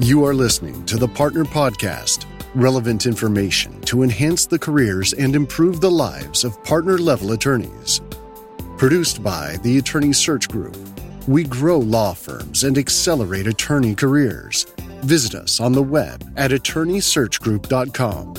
You are listening to the Partner Podcast relevant information to enhance the careers and improve the lives of partner level attorneys. Produced by the Attorney Search Group, we grow law firms and accelerate attorney careers. Visit us on the web at attorneysearchgroup.com.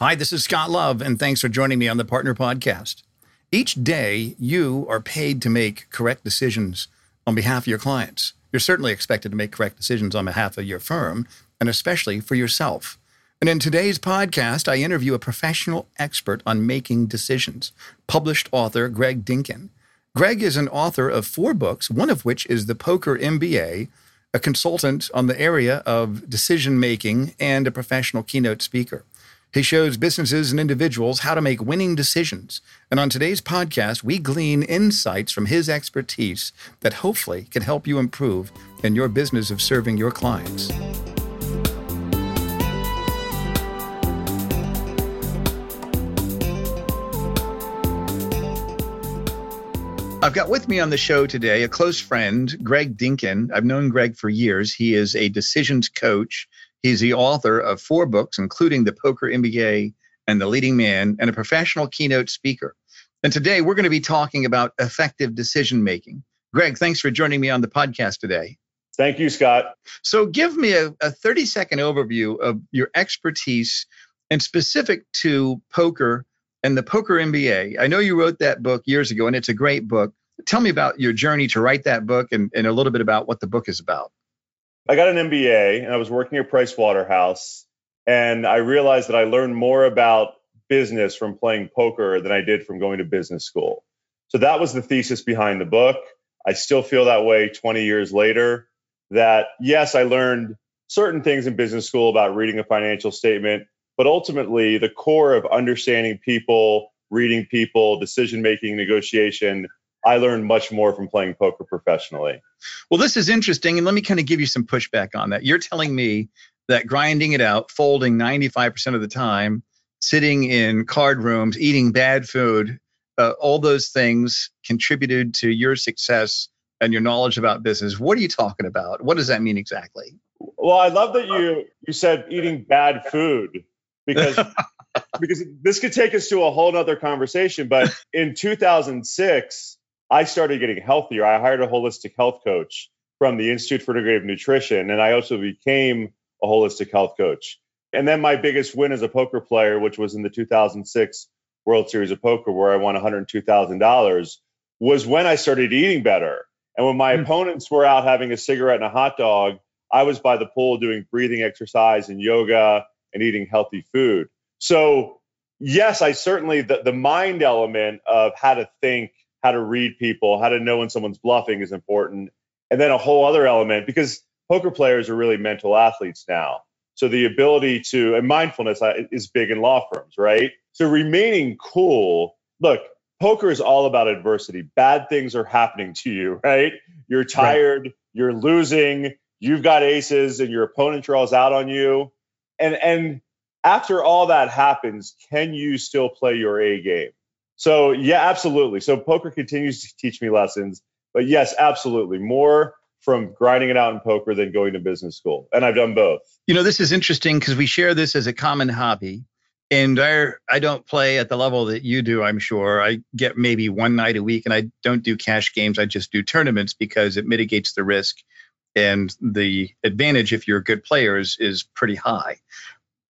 Hi, this is Scott Love, and thanks for joining me on the Partner Podcast. Each day, you are paid to make correct decisions on behalf of your clients. You're certainly expected to make correct decisions on behalf of your firm, and especially for yourself. And in today's podcast, I interview a professional expert on making decisions, published author Greg Dinkin. Greg is an author of four books, one of which is The Poker MBA, a consultant on the area of decision making, and a professional keynote speaker. He shows businesses and individuals how to make winning decisions. And on today's podcast, we glean insights from his expertise that hopefully can help you improve in your business of serving your clients. I've got with me on the show today a close friend, Greg Dinkin. I've known Greg for years. He is a decisions coach He's the author of four books, including The Poker MBA and The Leading Man, and a professional keynote speaker. And today we're going to be talking about effective decision making. Greg, thanks for joining me on the podcast today. Thank you, Scott. So, give me a, a 30 second overview of your expertise and specific to poker and the Poker MBA. I know you wrote that book years ago, and it's a great book. Tell me about your journey to write that book and, and a little bit about what the book is about. I got an MBA and I was working at Price Waterhouse, and I realized that I learned more about business from playing poker than I did from going to business school. So that was the thesis behind the book. I still feel that way 20 years later. That yes, I learned certain things in business school about reading a financial statement, but ultimately the core of understanding people, reading people, decision making, negotiation I learned much more from playing poker professionally. Well, this is interesting. And let me kind of give you some pushback on that. You're telling me that grinding it out, folding 95% of the time, sitting in card rooms, eating bad food, uh, all those things contributed to your success and your knowledge about business. What are you talking about? What does that mean exactly? Well, I love that you you said eating bad food because because this could take us to a whole other conversation. But in 2006, I started getting healthier. I hired a holistic health coach from the Institute for Integrative Nutrition, and I also became a holistic health coach. And then my biggest win as a poker player, which was in the 2006 World Series of Poker, where I won $102,000, was when I started eating better. And when my mm. opponents were out having a cigarette and a hot dog, I was by the pool doing breathing exercise and yoga and eating healthy food. So, yes, I certainly, the, the mind element of how to think how to read people, how to know when someone's bluffing is important. And then a whole other element because poker players are really mental athletes now. So the ability to, and mindfulness uh, is big in law firms, right? So remaining cool. Look, poker is all about adversity. Bad things are happening to you, right? You're tired, right. you're losing, you've got aces, and your opponent draws out on you. And and after all that happens, can you still play your A game? So yeah, absolutely. So poker continues to teach me lessons, but yes, absolutely more from grinding it out in poker than going to business school. And I've done both. You know, this is interesting because we share this as a common hobby. And I, I don't play at the level that you do, I'm sure. I get maybe one night a week and I don't do cash games. I just do tournaments because it mitigates the risk. And the advantage, if you're a good player, is, is pretty high.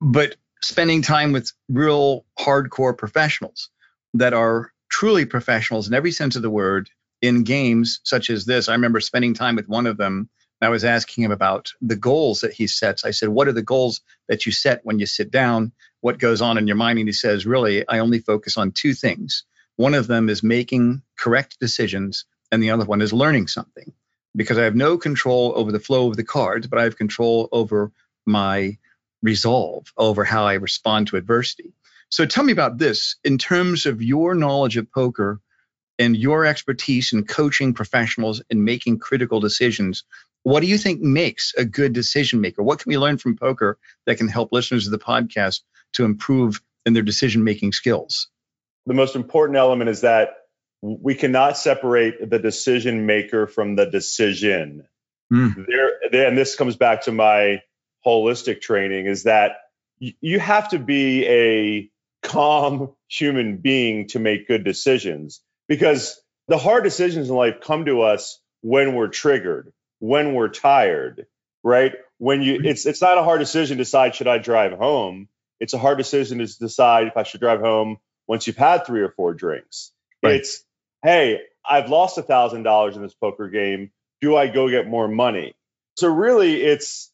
But spending time with real hardcore professionals that are truly professionals in every sense of the word in games such as this. I remember spending time with one of them. I was asking him about the goals that he sets. I said, What are the goals that you set when you sit down? What goes on in your mind? And he says, Really, I only focus on two things. One of them is making correct decisions, and the other one is learning something because I have no control over the flow of the cards, but I have control over my resolve, over how I respond to adversity. So tell me about this in terms of your knowledge of poker and your expertise in coaching professionals and making critical decisions. What do you think makes a good decision maker? What can we learn from poker that can help listeners of the podcast to improve in their decision making skills? The most important element is that we cannot separate the decision maker from the decision. Mm. There, and this comes back to my holistic training is that you have to be a calm human being to make good decisions because the hard decisions in life come to us when we're triggered, when we're tired, right? When you it's it's not a hard decision to decide should I drive home. It's a hard decision to decide if I should drive home once you've had three or four drinks. Right. It's hey, I've lost a thousand dollars in this poker game. Do I go get more money? So really it's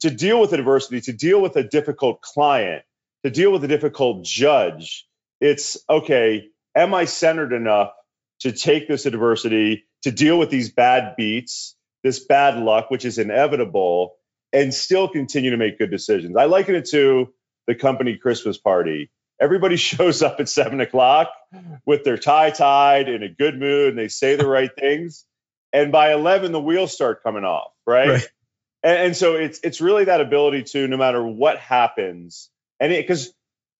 to deal with adversity, to deal with a difficult client, to deal with a difficult judge, it's okay, am I centered enough to take this adversity, to deal with these bad beats, this bad luck, which is inevitable, and still continue to make good decisions? I liken it to the company Christmas party. Everybody shows up at seven o'clock with their tie tied in a good mood and they say the right things. And by 11, the wheels start coming off, right? right. And, and, so it's it's really that ability to no matter what happens, and it because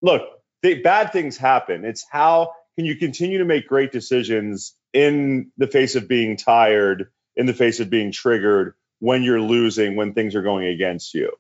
look, bad things happen. It's how can you continue to make great decisions in the face of being tired, in the face of being triggered, when you're losing, when things are going against you.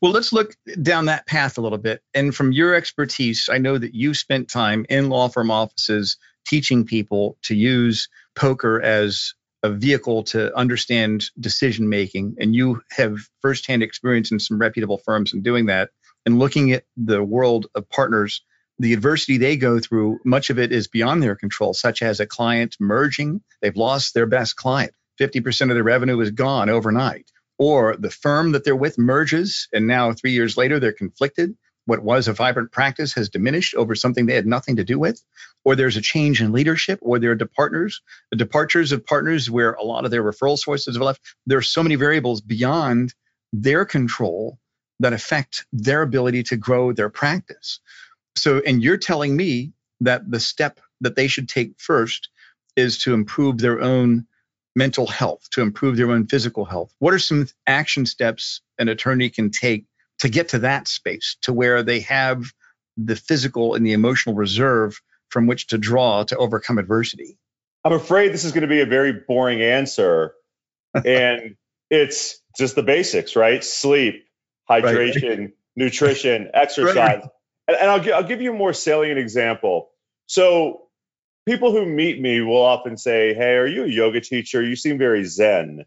Well, let's look down that path a little bit. And from your expertise, I know that you spent time in law firm offices teaching people to use poker as a vehicle to understand decision making. And you have firsthand experience in some reputable firms in doing that. And looking at the world of partners, the adversity they go through, much of it is beyond their control, such as a client merging. They've lost their best client. 50% of their revenue is gone overnight. Or the firm that they're with merges, and now three years later, they're conflicted what was a vibrant practice has diminished over something they had nothing to do with, or there's a change in leadership, or there are departures, departures of partners where a lot of their referral sources have left. There are so many variables beyond their control that affect their ability to grow their practice. So, and you're telling me that the step that they should take first is to improve their own mental health, to improve their own physical health. What are some action steps an attorney can take to get to that space to where they have the physical and the emotional reserve from which to draw to overcome adversity? I'm afraid this is going to be a very boring answer. and it's just the basics, right? Sleep, hydration, right. nutrition, exercise. Right. And, and I'll, I'll give you a more salient example. So, people who meet me will often say, Hey, are you a yoga teacher? You seem very zen.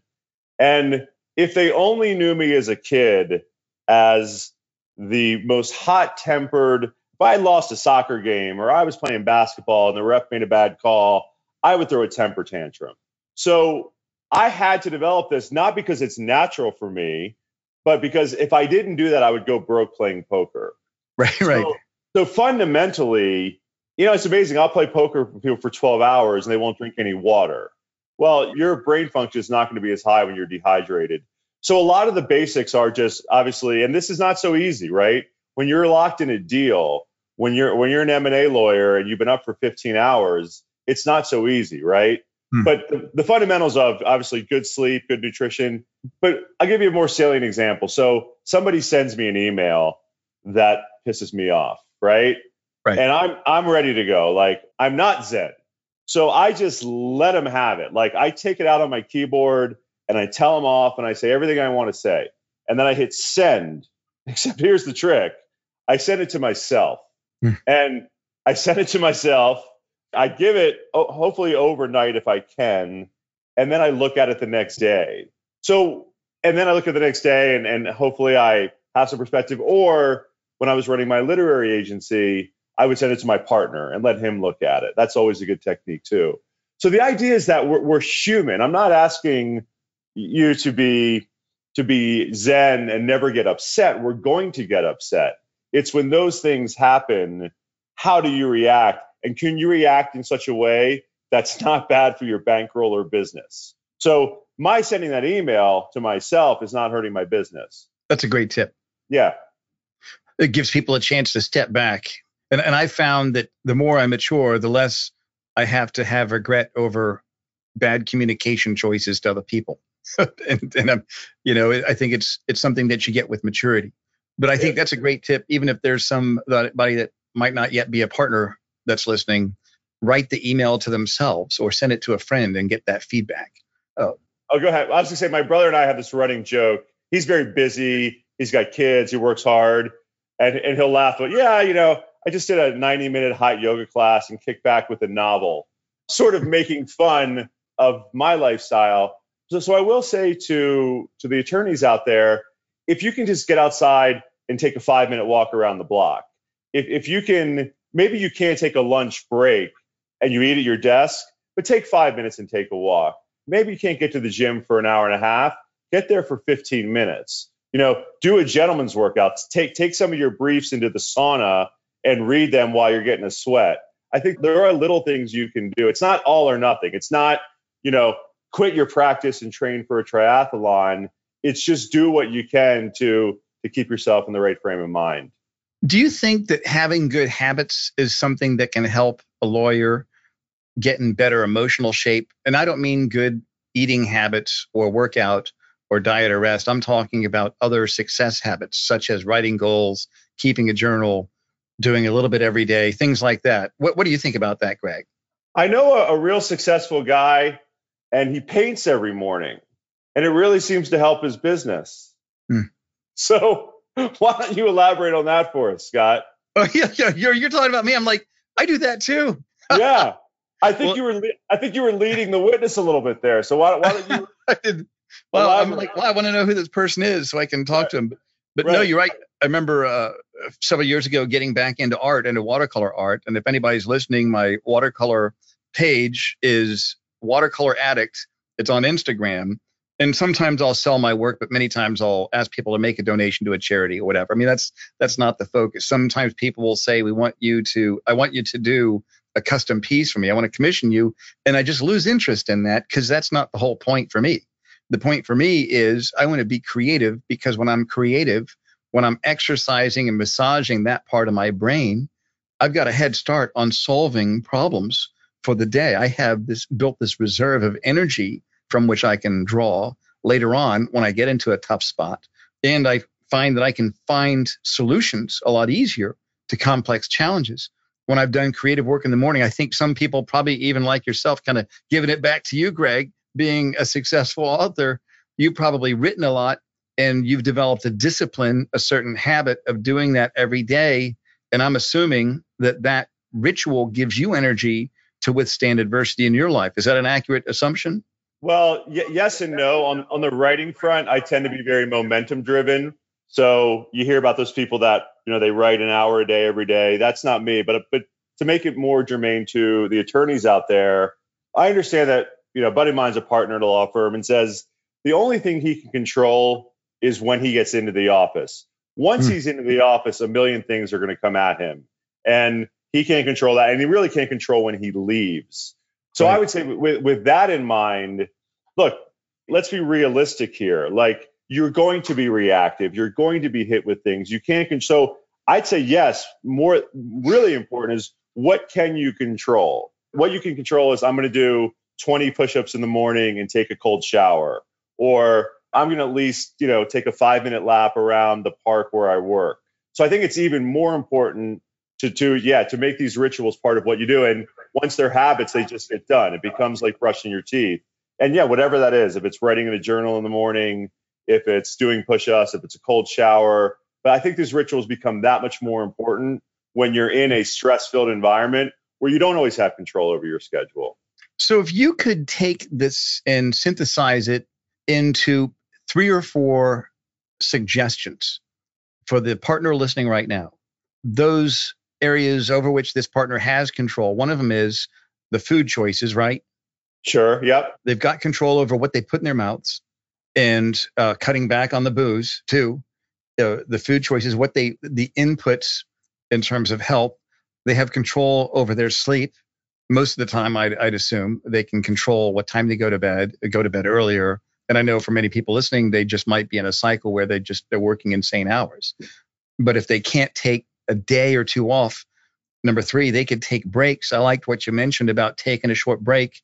And if they only knew me as a kid, as the most hot tempered. If I lost a soccer game or I was playing basketball and the ref made a bad call, I would throw a temper tantrum. So I had to develop this not because it's natural for me, but because if I didn't do that, I would go broke playing poker. Right, right. So, so fundamentally, you know, it's amazing. I'll play poker for people for 12 hours and they won't drink any water. Well, your brain function is not going to be as high when you're dehydrated. So a lot of the basics are just obviously, and this is not so easy, right? When you're locked in a deal, when you're when you're an M&A lawyer and you've been up for 15 hours, it's not so easy, right? Hmm. But the, the, fundamentals of obviously good sleep, good nutrition. But I'll give you a more salient example. So somebody sends me an email that pisses me off, right? Right. And I'm I'm ready to go. Like I'm not Zen. So I just let them have it. Like I take it out on my keyboard and I tell them off and I say everything I want to say. And then I hit send. Except here's the trick I send it to myself. Hmm. and I send it to myself. I give it oh, hopefully overnight if I can. And then I look at it the next day. So, and then I look at the next day and, and hopefully I have some perspective. Or when I was running my literary agency, I would send it to my partner and let him look at it. That's always a good technique too. So the idea is that we're, we're human. I'm not asking you to be to be zen and never get upset we're going to get upset it's when those things happen how do you react and can you react in such a way that's not bad for your bankroll or business? So my sending that email to myself is not hurting my business. That's a great tip. Yeah. It gives people a chance to step back. And, and i found that the more i mature the less i have to have regret over bad communication choices to other people. And, and I'm, you know, I think it's it's something that you get with maturity. But I think that's a great tip, even if there's somebody that might not yet be a partner that's listening. write the email to themselves or send it to a friend and get that feedback. Oh, oh, go ahead. I was gonna say my brother and I have this running joke. He's very busy. He's got kids. He works hard, and and he'll laugh. But yeah, you know, I just did a 90 minute hot yoga class and kicked back with a novel, sort of making fun of my lifestyle. So, so I will say to to the attorneys out there, if you can just get outside and take a five minute walk around the block, if if you can, maybe you can't take a lunch break and you eat at your desk, but take five minutes and take a walk. Maybe you can't get to the gym for an hour and a half. Get there for 15 minutes. You know, do a gentleman's workout. Take take some of your briefs into the sauna and read them while you're getting a sweat. I think there are little things you can do. It's not all or nothing. It's not, you know, quit your practice and train for a triathlon. It's just do what you can to to keep yourself in the right frame of mind. Do you think that having good habits is something that can help a lawyer get in better emotional shape? And I don't mean good eating habits or workout or diet or rest. I'm talking about other success habits such as writing goals, keeping a journal, doing a little bit every day, things like that. What, what do you think about that, Greg? I know a, a real successful guy, and he paints every morning, and it really seems to help his business. Hmm. So, why don't you elaborate on that for us, Scott? Oh yeah, yeah. You're you're talking about me. I'm like, I do that too. yeah, I think well, you were. I think you were leading the witness a little bit there. So why, why don't you? I did. Well, elaborate? I'm like, well, I want to know who this person is so I can talk right. to him. But right. no, you're right. I remember uh, several years ago getting back into art, into watercolor art. And if anybody's listening, my watercolor page is Watercolor Addict. It's on Instagram. And sometimes I'll sell my work, but many times I'll ask people to make a donation to a charity or whatever. I mean, that's that's not the focus. Sometimes people will say, "We want you to, I want you to do a custom piece for me. I want to commission you," and I just lose interest in that because that's not the whole point for me. The point for me is I want to be creative because when I'm creative, when I'm exercising and massaging that part of my brain, I've got a head start on solving problems for the day. I have this built this reserve of energy from which I can draw later on when I get into a tough spot. And I find that I can find solutions a lot easier to complex challenges. When I've done creative work in the morning, I think some people, probably even like yourself, kind of giving it back to you, Greg, being a successful author, you've probably written a lot and you've developed a discipline, a certain habit of doing that every day. And I'm assuming that that ritual gives you energy to withstand adversity in your life. Is that an accurate assumption? Well, y- yes and no. On on the writing front, I tend to be very momentum driven. So you hear about those people that you know they write an hour a day every day. That's not me. But but to make it more germane to the attorneys out there, I understand that you know, a buddy of mine's a partner at a law firm and says the only thing he can control is when he gets into the office. Once mm. he's into the office, a million things are going to come at him. And he can't control that. And he really can't control when he leaves. So right. I would say, with, with that in mind, look, let's be realistic here. Like, you're going to be reactive. You're going to be hit with things. You can't control. So I'd say, yes, more really important is what can you control? What you can control is I'm going to do 20 push ups in the morning and take a cold shower. Or I'm going to at least, you know, take a five minute lap around the park where I work. So I think it's even more important to, to, yeah, to make these rituals part of what you do. And once they're habits, they just get done. It becomes like brushing your teeth. And yeah, whatever that is, if it's writing in a journal in the morning, if it's doing push ups, if it's a cold shower. But I think these rituals become that much more important when you're in a stress filled environment where you don't always have control over your schedule. So if you could take this and synthesize it into three or four suggestions for the partner listening right now. Those areas over which this partner has control. One of them is the food choices, right? Sure. Yep. They've got control over what they put in their mouths and uh, cutting back on the booze too. Uh, the food choices, what they, the inputs in terms of help. They have control over their sleep. Most of the time, I'd, I'd assume they can control what time they go to bed, go to bed earlier, and I know for many people listening, they just might be in a cycle where they just they're working insane hours. But if they can't take a day or two off, number three, they could take breaks. I liked what you mentioned about taking a short break.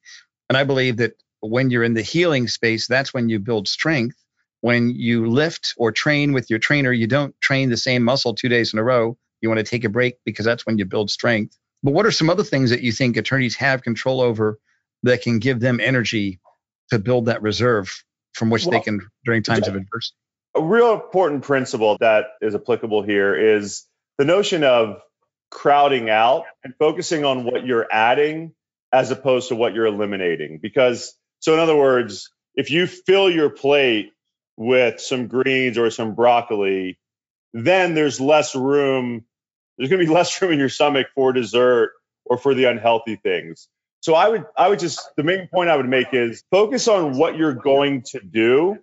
And I believe that when you're in the healing space, that's when you build strength. When you lift or train with your trainer, you don't train the same muscle two days in a row. You want to take a break because that's when you build strength. But what are some other things that you think attorneys have control over that can give them energy to build that reserve from which well, they can during times of adversity? A real important principle that is applicable here is the notion of crowding out and focusing on what you're adding as opposed to what you're eliminating. Because, so in other words, if you fill your plate with some greens or some broccoli, then there's less room. There's going to be less room in your stomach for dessert or for the unhealthy things. So I would, I would just, the main point I would make is focus on what you're going to do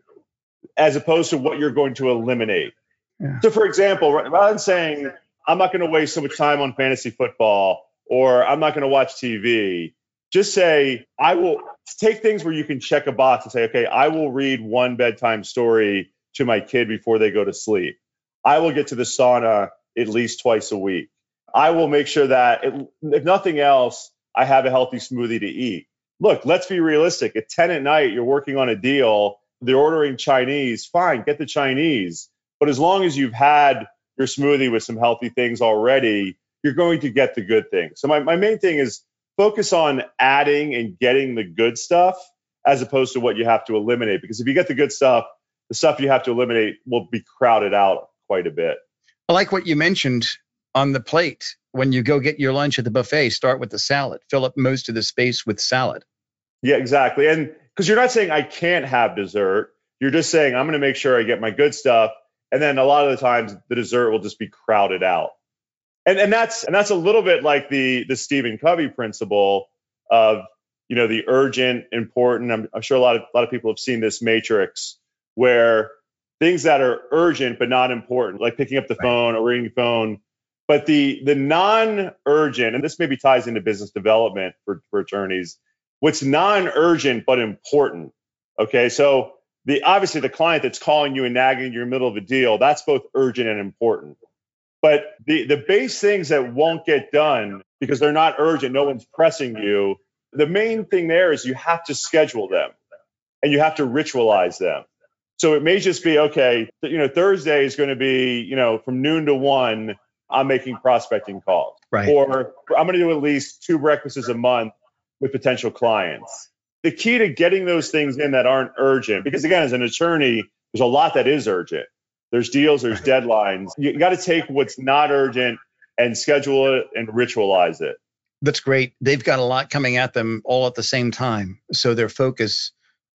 as opposed to what you're going to eliminate. Yeah. So, for example, rather than saying, I'm not going to waste so much time on fantasy football or I'm not going to watch TV, just say, I will take things where you can check a box and say, okay, I will read one bedtime story to my kid before they go to sleep. I will get to the sauna at least twice a week. I will make sure that, it, if nothing else, I have a healthy smoothie to eat. Look, let's be realistic. At 10 at night, you're working on a deal, they're ordering Chinese, fine, get the Chinese. But as long as you've had your smoothie with some healthy things already, you're going to get the good things. So, my, my main thing is focus on adding and getting the good stuff as opposed to what you have to eliminate. Because if you get the good stuff, the stuff you have to eliminate will be crowded out quite a bit. I like what you mentioned on the plate. When you go get your lunch at the buffet, start with the salad. Fill up most of the space with salad. Yeah, exactly. And because you're not saying I can't have dessert, you're just saying I'm going to make sure I get my good stuff. And then a lot of the times the dessert will just be crowded out. And and that's and that's a little bit like the the Stephen Covey principle of you know the urgent, important. I'm, I'm sure a lot of a lot of people have seen this matrix where things that are urgent but not important, like picking up the phone or ringing the phone. But the the non-urgent, and this maybe ties into business development for, for attorneys, what's non-urgent but important. Okay, so the obviously the client that's calling you and nagging you in the middle of a deal, that's both urgent and important. But the the base things that won't get done because they're not urgent, no one's pressing you. The main thing there is you have to schedule them and you have to ritualize them. So it may just be okay, you know, Thursday is going to be, you know, from noon to one, I'm making prospecting calls. Right. Or I'm going to do at least two breakfasts a month with potential clients. The key to getting those things in that aren't urgent, because again, as an attorney, there's a lot that is urgent. There's deals, there's deadlines. You got to take what's not urgent and schedule it and ritualize it. That's great. They've got a lot coming at them all at the same time. So their focus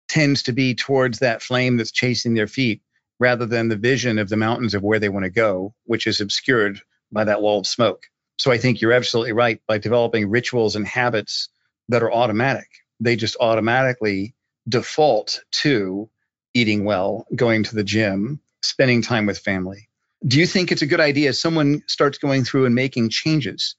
tends to be towards that flame that's chasing their feet rather than the vision of the mountains of where they want to go, which is obscured by that wall of smoke. So I think you're absolutely right. By developing rituals and habits that are automatic, they just automatically default to eating well, going to the gym, spending time with family. Do you think it's a good idea if someone starts going through and making changes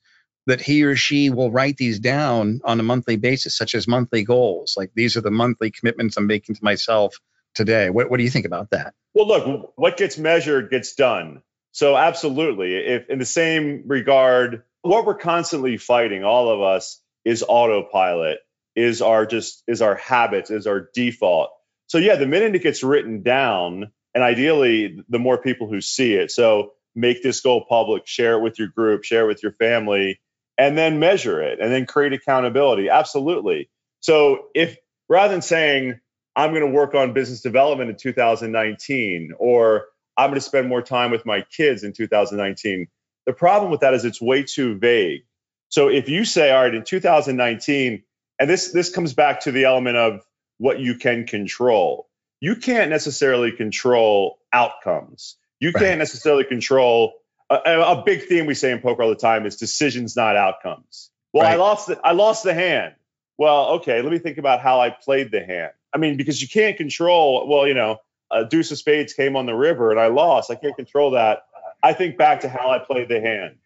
that he or she will write these down on a monthly basis, such as monthly goals. Like these are the monthly commitments I'm making to myself today. What, what do you think about that? Well, look, what gets measured gets done. So, absolutely. If in the same regard, what we're constantly fighting, all of us, is autopilot, is our just is our habits, is our default. So, yeah, the minute it gets written down, and ideally, the more people who see it. So, make this goal public, share it with your group, share it with your family, and then measure it and then create accountability. Absolutely. So if rather than saying, I'm going to work on business development in 2019 or I'm going to spend more time with my kids in 2019, the problem with that is it's way too vague. So if you say, all right, in 2019, and this this comes back to the element of what you can control. You can't necessarily control outcomes. You right. can't necessarily control a, a, big theme we say in poker all the time is decisions, not outcomes. Well, right. I lost the, I lost the hand. Well, okay, let me think about how I played the hand. I mean, because you can't control. Well, you know, a deuce of spades came on the river and I lost. I can't control that. I think back to how I played the hand.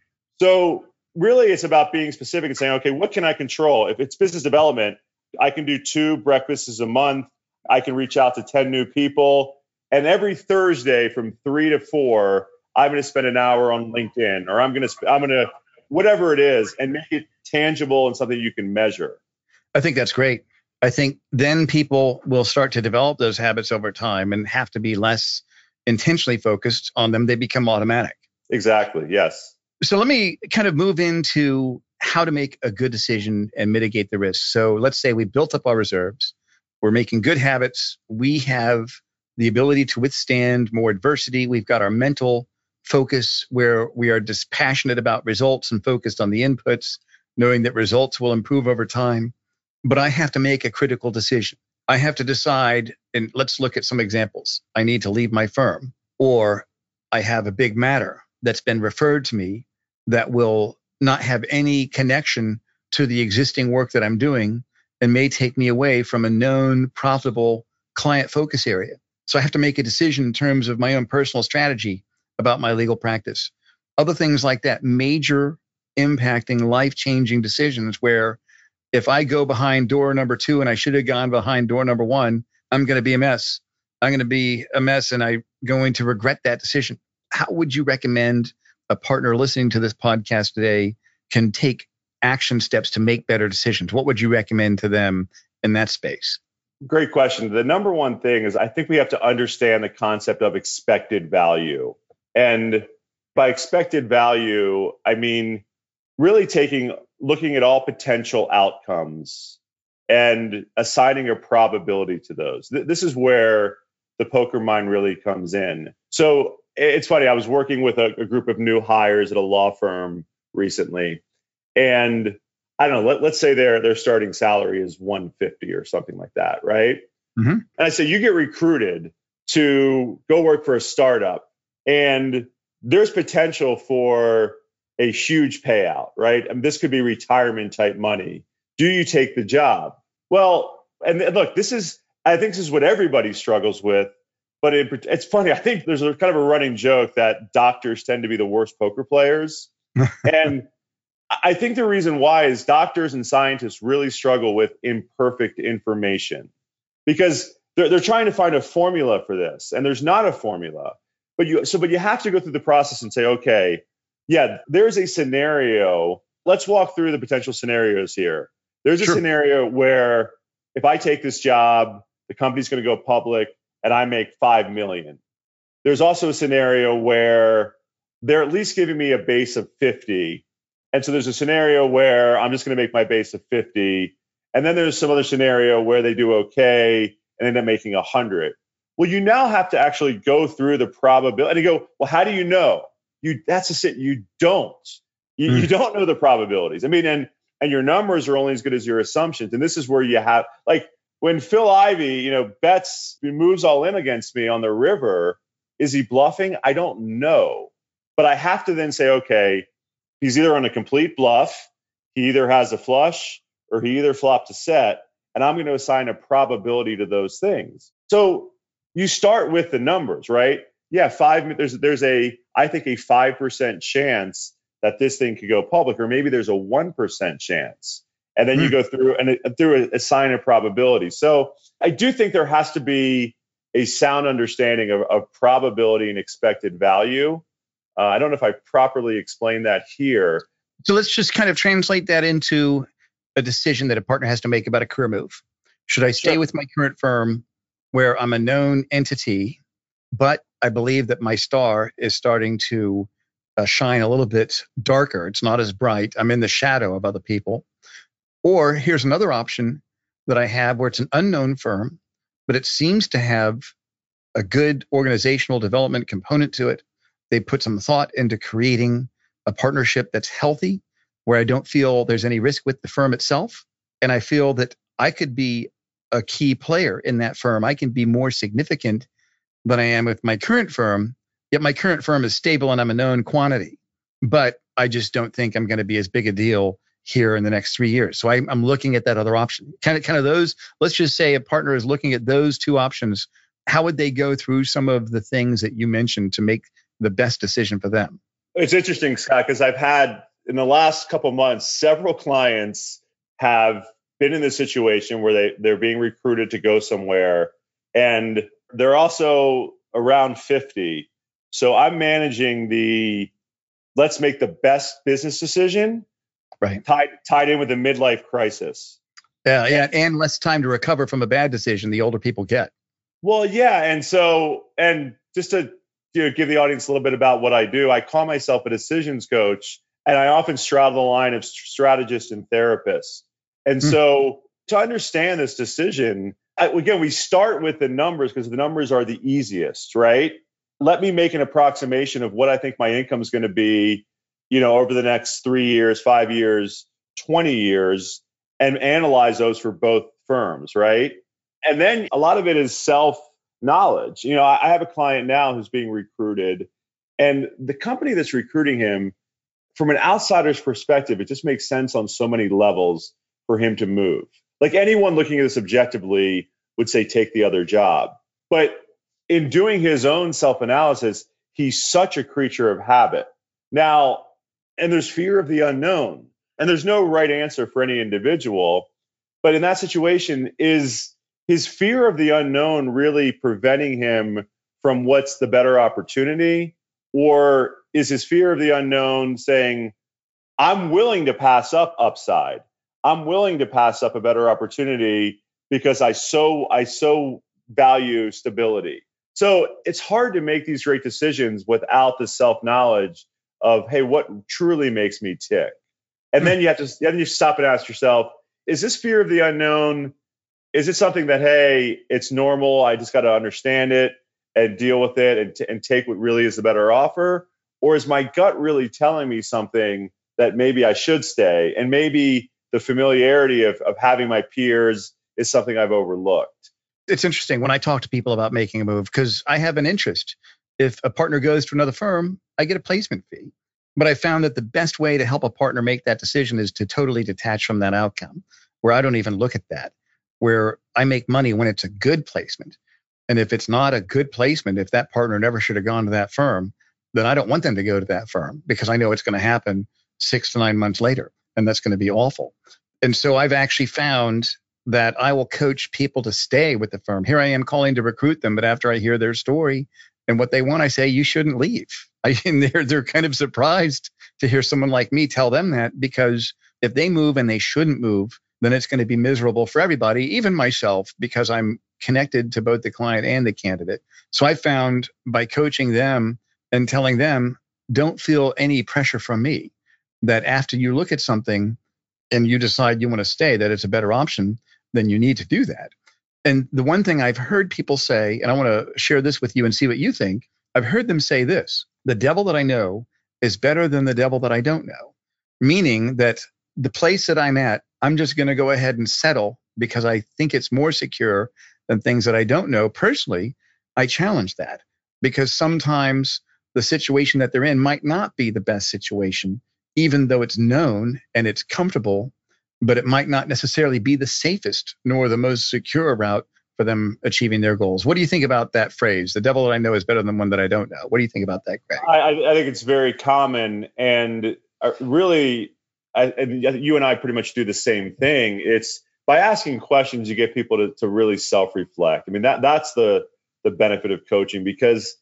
So really, it's about being specific and saying, okay, what can I control? If it's business development, I can do two breakfasts a month. I can reach out to 10 new people. And every Thursday from three to four, I'm going to spend an hour on LinkedIn or I'm going to, sp- I'm going to, whatever it is, and make it tangible and something you can measure. I think that's great. I think then people will start to develop those habits over time and have to be less intentionally focused on them. They become automatic. Exactly. Yes. So let me kind of move into how to make a good decision and mitigate the risk. So let's say we built up our reserves, we're making good habits, we have the ability to withstand more adversity, we've got our mental focus where we are dispassionate about results and focused on the inputs, knowing that results will improve over time. But I have to make a critical decision. I have to decide, and let's look at some examples. I need to leave my firm, or I have a big matter that's been referred to me that will not have any connection to the existing work that I'm doing and may take me away from a known profitable client focus area. So I have to make a decision in terms of my own personal strategy about my legal practice. Other things like that, major impacting life changing decisions where if I go behind door number two and I should have gone behind door number one, I'm going to be a mess. I'm going to be a mess and I'm going to regret that decision. How would you recommend a partner listening to this podcast today can take action steps to make better decisions? What would you recommend to them in that space? Great question. The number one thing is I think we have to understand the concept of expected value. And by expected value, I mean really taking looking at all potential outcomes and assigning a probability to those. This is where the poker mind really comes in. So it's funny, I was working with a, a group of new hires at a law firm recently, and I don't know, let, us say their their starting salary is 150 or something like that, right? Mm-hmm. And I say you get recruited to go work for a startup, and there's potential for a huge payout, right? Mean, this could be retirement type money. Do you take the job? Well, and look, this is, I think this is what everybody struggles with. But it, it's funny. I think there's a kind of a running joke that doctors tend to be the worst poker players. and I think the reason why is doctors and scientists really struggle with imperfect information because they're, they're trying to find a formula for this. And there's not a formula. But you so but you have to go through the process and say, okay, yeah, there's a scenario. Let's walk through the potential scenarios here. There's a sure. scenario where if I take this job, the company's going to go public and I make 5 million. There's also a scenario where they're at least giving me a base of 50. And so there's a scenario where I'm just going to make my base of 50. And then there's some other scenario where they do okay and end up making 100. Well, you now have to actually go through the probability and you go, well, how do you know? you that's just it. You don't. You, mm. you hmm. don't know the probabilities. I mean, and and your numbers are only as good as your assumptions. And this is where you have like when Phil Ivey, you know, bets moves all in against me on the river. Is he bluffing? I don't know. But I have to then say, okay, he's either on a complete bluff, he either has a flush, or he either flopped a set, and I'm going to assign a probability to those things. So you start with the numbers, right? yeah, five. There's there's a I think a five percent chance that this thing could go public, or maybe there's a one percent chance, and then you hmm. go through and through a, a sign of probability. So I do think there has to be a sound understanding of, of probability and expected value. Uh, I don't know if I properly explained that here. So let's just kind of translate that into a decision that a partner has to make about a career move. Should I stay sure. with my current firm where I'm a known entity, but I believe that my star is starting to uh, shine a little bit darker. It's not as bright. I'm in the shadow of other people. Or here's another option that I have where it's an unknown firm, but it seems to have a good organizational development component to it. They put some thought into creating a partnership that's healthy, where I don't feel there's any risk with the firm itself. And I feel that I could be a key player in that firm. I can be more significant than I am with my current firm. Yet my current firm is stable and I'm a known quantity, but I just don't think I'm going to be as big a deal here in the next three years. So I, I'm looking at that other option. Kind of, kind of those. Let's just say a partner is looking at those two options. How would they go through some of the things that you mentioned to make the best decision for them? It's interesting, Scott, because I've had in the last couple months several clients have been in this situation where they they're being recruited to go somewhere and they're also around 50. So I'm managing the let's make the best business decision right tied tied in with the midlife crisis. Yeah, yeah, and less time to recover from a bad decision the older people get. Well, yeah, and so and just to you know, give the audience a little bit about what I do, I call myself a decisions coach, and I often straddle the line of strategist and therapist. And mm-hmm. so to understand this decision, I, again, we start with the numbers because the numbers are the easiest, right? Let me make an approximation of what I think my income is going to be, you know, over the next three years, five years, 20 years, and analyze those for both firms, right? And then a lot of it is self knowledge. You know, I have a client now who's being recruited, and the company that's recruiting him, from an outsider's perspective, it just makes sense on so many levels for him to move. Like anyone looking at this objectively would say, take the other job. But in doing his own self analysis, he's such a creature of habit. Now, and there's fear of the unknown, and there's no right answer for any individual. But in that situation, is his fear of the unknown really preventing him from what's the better opportunity? Or is his fear of the unknown saying, I'm willing to pass up upside? I'm willing to pass up a better opportunity because I so I so value stability. So it's hard to make these great decisions without the self-knowledge of, hey, what truly makes me tick? And then hmm. you have to then you stop and ask yourself, is this fear of the unknown? Is it something that, hey, it's normal? I just got to understand it and deal with it and, t- and take what really is the better offer? Or is my gut really telling me something that maybe I should stay? And maybe the familiarity of, of having my peers is something I've overlooked. It's interesting when I talk to people about making a move because I have an interest. If a partner goes to another firm, I get a placement fee. But I found that the best way to help a partner make that decision is to totally detach from that outcome, where I don't even look at that, where I make money when it's a good placement. And if it's not a good placement, if that partner never should have gone to that firm, then I don't want them to go to that firm because I know it's going to happen six to nine months later and that's going to be awful. And so I've actually found that I will coach people to stay with the firm. Here I am calling to recruit them, but after I hear their story and what they want, I say, you shouldn't leave. I mean, they're, they're kind of surprised to hear someone like me tell them that because if they move and they shouldn't move, then it's going to be miserable for everybody, even myself, because I'm connected to both the client and the candidate. So I found by coaching them and telling them, don't feel any pressure from me that after you look at something and you decide you want to stay, that it's a better option, then you need to do that. And the one thing I've heard people say, and I want to share this with you and see what you think, I've heard them say this the devil that I know is better than the devil that I don't know, meaning that the place that I'm at, I'm just going to go ahead and settle because I think it's more secure than things that I don't know. Personally, I challenge that because sometimes the situation that they're in might not be the best situation even though it's known and it's comfortable, but it might not necessarily be the safest nor the most secure route for them achieving their goals. What do you think about that phrase? The devil that I know is better than one that I don't know. What do you think about that, Greg? I, I think it's very common and uh, really, I, and you and I pretty much do the same thing. It's by asking questions, you get people to, to really self-reflect. I mean, that that's the the benefit of coaching because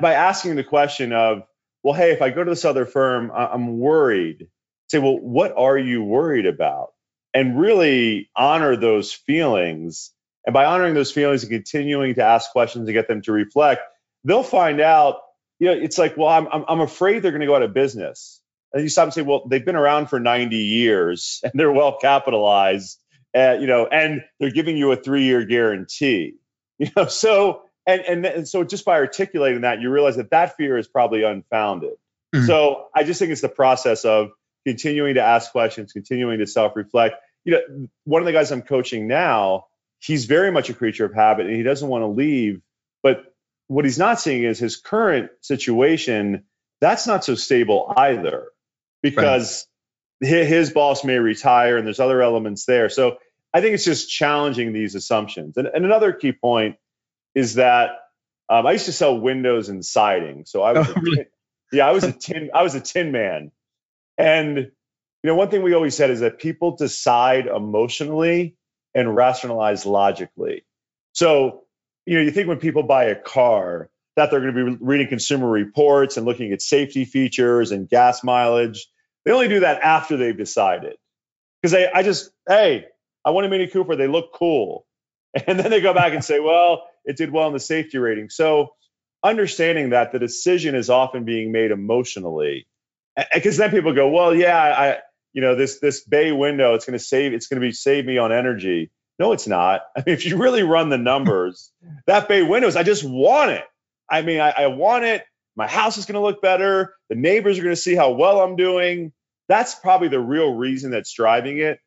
by asking the question of well, hey, if I go to this other firm, I'm worried. Say, well, what are you worried about? And really honor those feelings. And by honoring those feelings and continuing to ask questions to get them to reflect, they'll find out, you know, it's like, well, I'm, I'm, I'm afraid they're going to go out of business. And you stop and say, well, they've been around for 90 years and they're well capitalized, uh, you know, and they're giving you a three year guarantee. You know, so and, and and so just by articulating that you realize that that fear is probably unfounded mm-hmm. so i just think it's the process of continuing to ask questions continuing to self-reflect you know one of the guys i'm coaching now he's very much a creature of habit and he doesn't want to leave but what he's not seeing is his current situation that's not so stable either because right. his boss may retire and there's other elements there so i think it's just challenging these assumptions and, and another key point is that um, I used to sell windows and siding. So I was, oh, really? yeah, I was a tin, I was a tin man. And, you know, one thing we always said is that people decide emotionally and rationalize logically. So, you know, you think when people buy a car that they're going to be reading consumer reports and looking at safety features and gas mileage. They only do that after they've decided. Because they, I just, hey, I want a Mini Cooper. They look cool. And then they go back and say, well, it did well in the safety rating. So understanding that the decision is often being made emotionally because then people go, well, yeah, I, you know, this this bay window, it's going to save, it's going to be save me on energy. No, it's not. I mean, if you really run the numbers, that bay windows, I just want it. I mean, I, I want it. My house is going to look better. The neighbors are going to see how well I'm doing. That's probably the real reason that's driving it.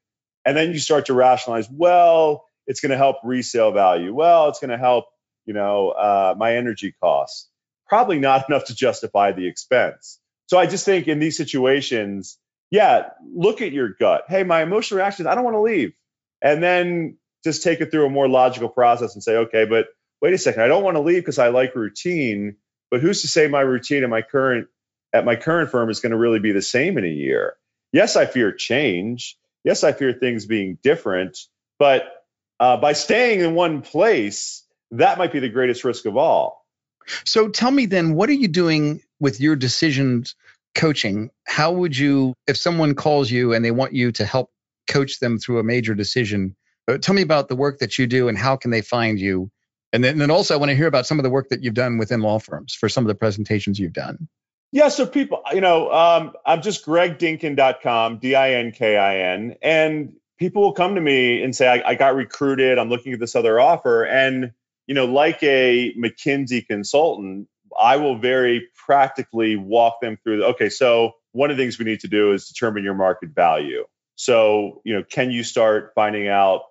And then you start to rationalize, well, it's going to help resale value. Well, it's going to help, you know, uh, my energy costs. Probably not enough to justify the expense. So I just think in these situations, yeah, look at your gut. Hey, my emotional reaction is I don't want to leave. And then just take it through a more logical process and say, okay, but wait a second, I don't want to leave because I like routine, but who's to say my routine at my current at my current firm is going to really be the same in a year? Yes, I fear change. Yes, I fear things being different, but uh, by staying in one place, that might be the greatest risk of all. So tell me then, what are you doing with your decisions coaching? How would you, if someone calls you and they want you to help coach them through a major decision, uh, tell me about the work that you do and how can they find you? And then, and then also, I want to hear about some of the work that you've done within law firms for some of the presentations you've done. Yeah, so people, you know, um, I'm just gregdinkin.com, D I N K I N, and people will come to me and say, I, I got recruited, I'm looking at this other offer. And, you know, like a McKinsey consultant, I will very practically walk them through the, okay, so one of the things we need to do is determine your market value. So, you know, can you start finding out,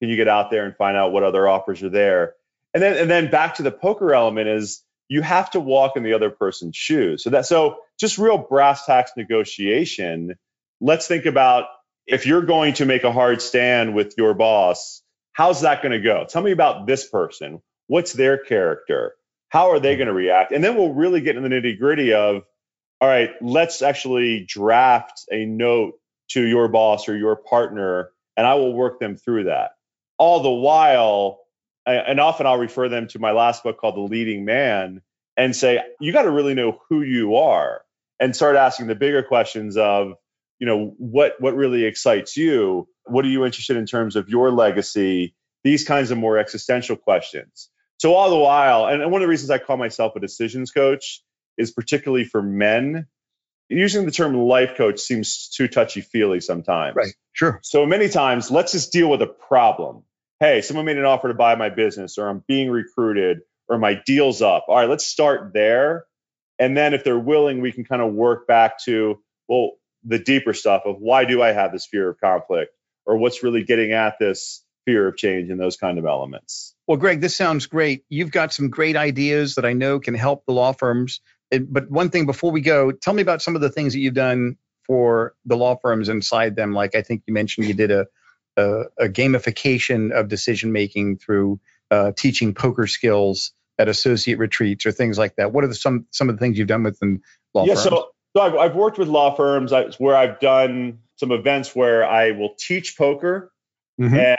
can you get out there and find out what other offers are there? And then and then back to the poker element is you have to walk in the other person's shoes. So that so just real brass tacks negotiation. Let's think about if you're going to make a hard stand with your boss, how's that going to go? Tell me about this person. What's their character? How are they going to react? And then we'll really get in the nitty gritty of, all right, let's actually draft a note to your boss or your partner, and I will work them through that. All the while, and often I'll refer them to my last book called The Leading Man and say, you got to really know who you are and start asking the bigger questions of, you know, what what really excites you? What are you interested in terms of your legacy? These kinds of more existential questions. So all the while, and one of the reasons I call myself a decisions coach is particularly for men. Using the term life coach seems too touchy feely sometimes. Right. Sure. So many times, let's just deal with a problem. Hey, someone made an offer to buy my business, or I'm being recruited, or my deal's up. All right, let's start there. And then if they're willing, we can kind of work back to, well, the deeper stuff of why do I have this fear of conflict? Or what's really getting at this fear of change and those kind of elements. Well, Greg, this sounds great. You've got some great ideas that I know can help the law firms. But one thing before we go, tell me about some of the things that you've done for the law firms inside them. Like I think you mentioned you did a, a, a gamification of decision making through uh, teaching poker skills at associate retreats or things like that. What are the, some some of the things you've done within law yeah, firms? So, so I've, I've worked with law firms where I've done some events where I will teach poker Mm-hmm. And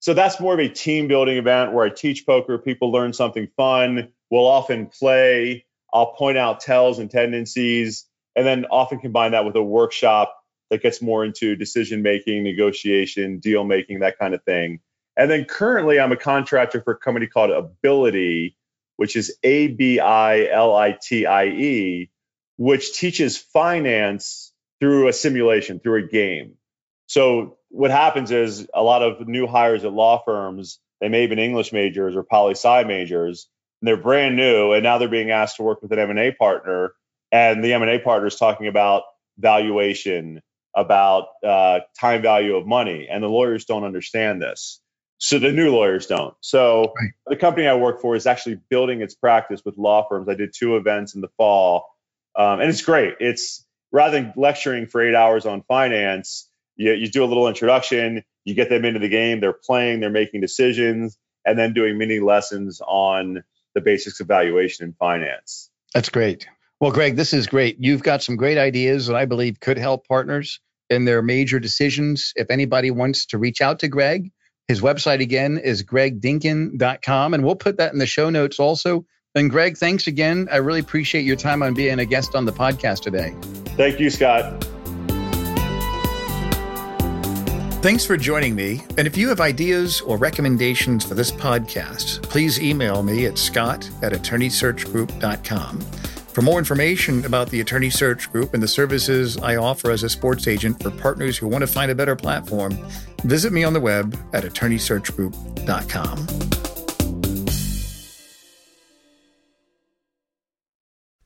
so that's more of a team building event where I teach poker, people learn something fun. We'll often play. I'll point out tells and tendencies, and then often combine that with a workshop that gets more into decision making, negotiation, deal making, that kind of thing. And then currently, I'm a contractor for a company called Abilitie, which is A B I L I T I E, which teaches finance through a simulation, through a game. So what happens is a lot of new hires at law firms, they may have been English majors or poli sci majors, and they're brand new, and now they're being asked to work with an M&A partner, and the M&A partner is talking about valuation, about uh, time value of money, and the lawyers don't understand this. So the new lawyers don't. So right. the company I work for is actually building its practice with law firms. I did two events in the fall, um, and it's great. It's rather than lecturing for eight hours on finance, you, you do a little introduction, you get them into the game, they're playing, they're making decisions, and then doing mini lessons on the basics of valuation and finance. That's great. Well, Greg, this is great. You've got some great ideas that I believe could help partners in their major decisions. If anybody wants to reach out to Greg, his website again is gregdinkin.com, and we'll put that in the show notes also. And Greg, thanks again. I really appreciate your time on being a guest on the podcast today. Thank you, Scott. Thanks for joining me. And if you have ideas or recommendations for this podcast, please email me at scott at attorneysearchgroup.com. For more information about the Attorney Search Group and the services I offer as a sports agent for partners who want to find a better platform, visit me on the web at attorneysearchgroup.com.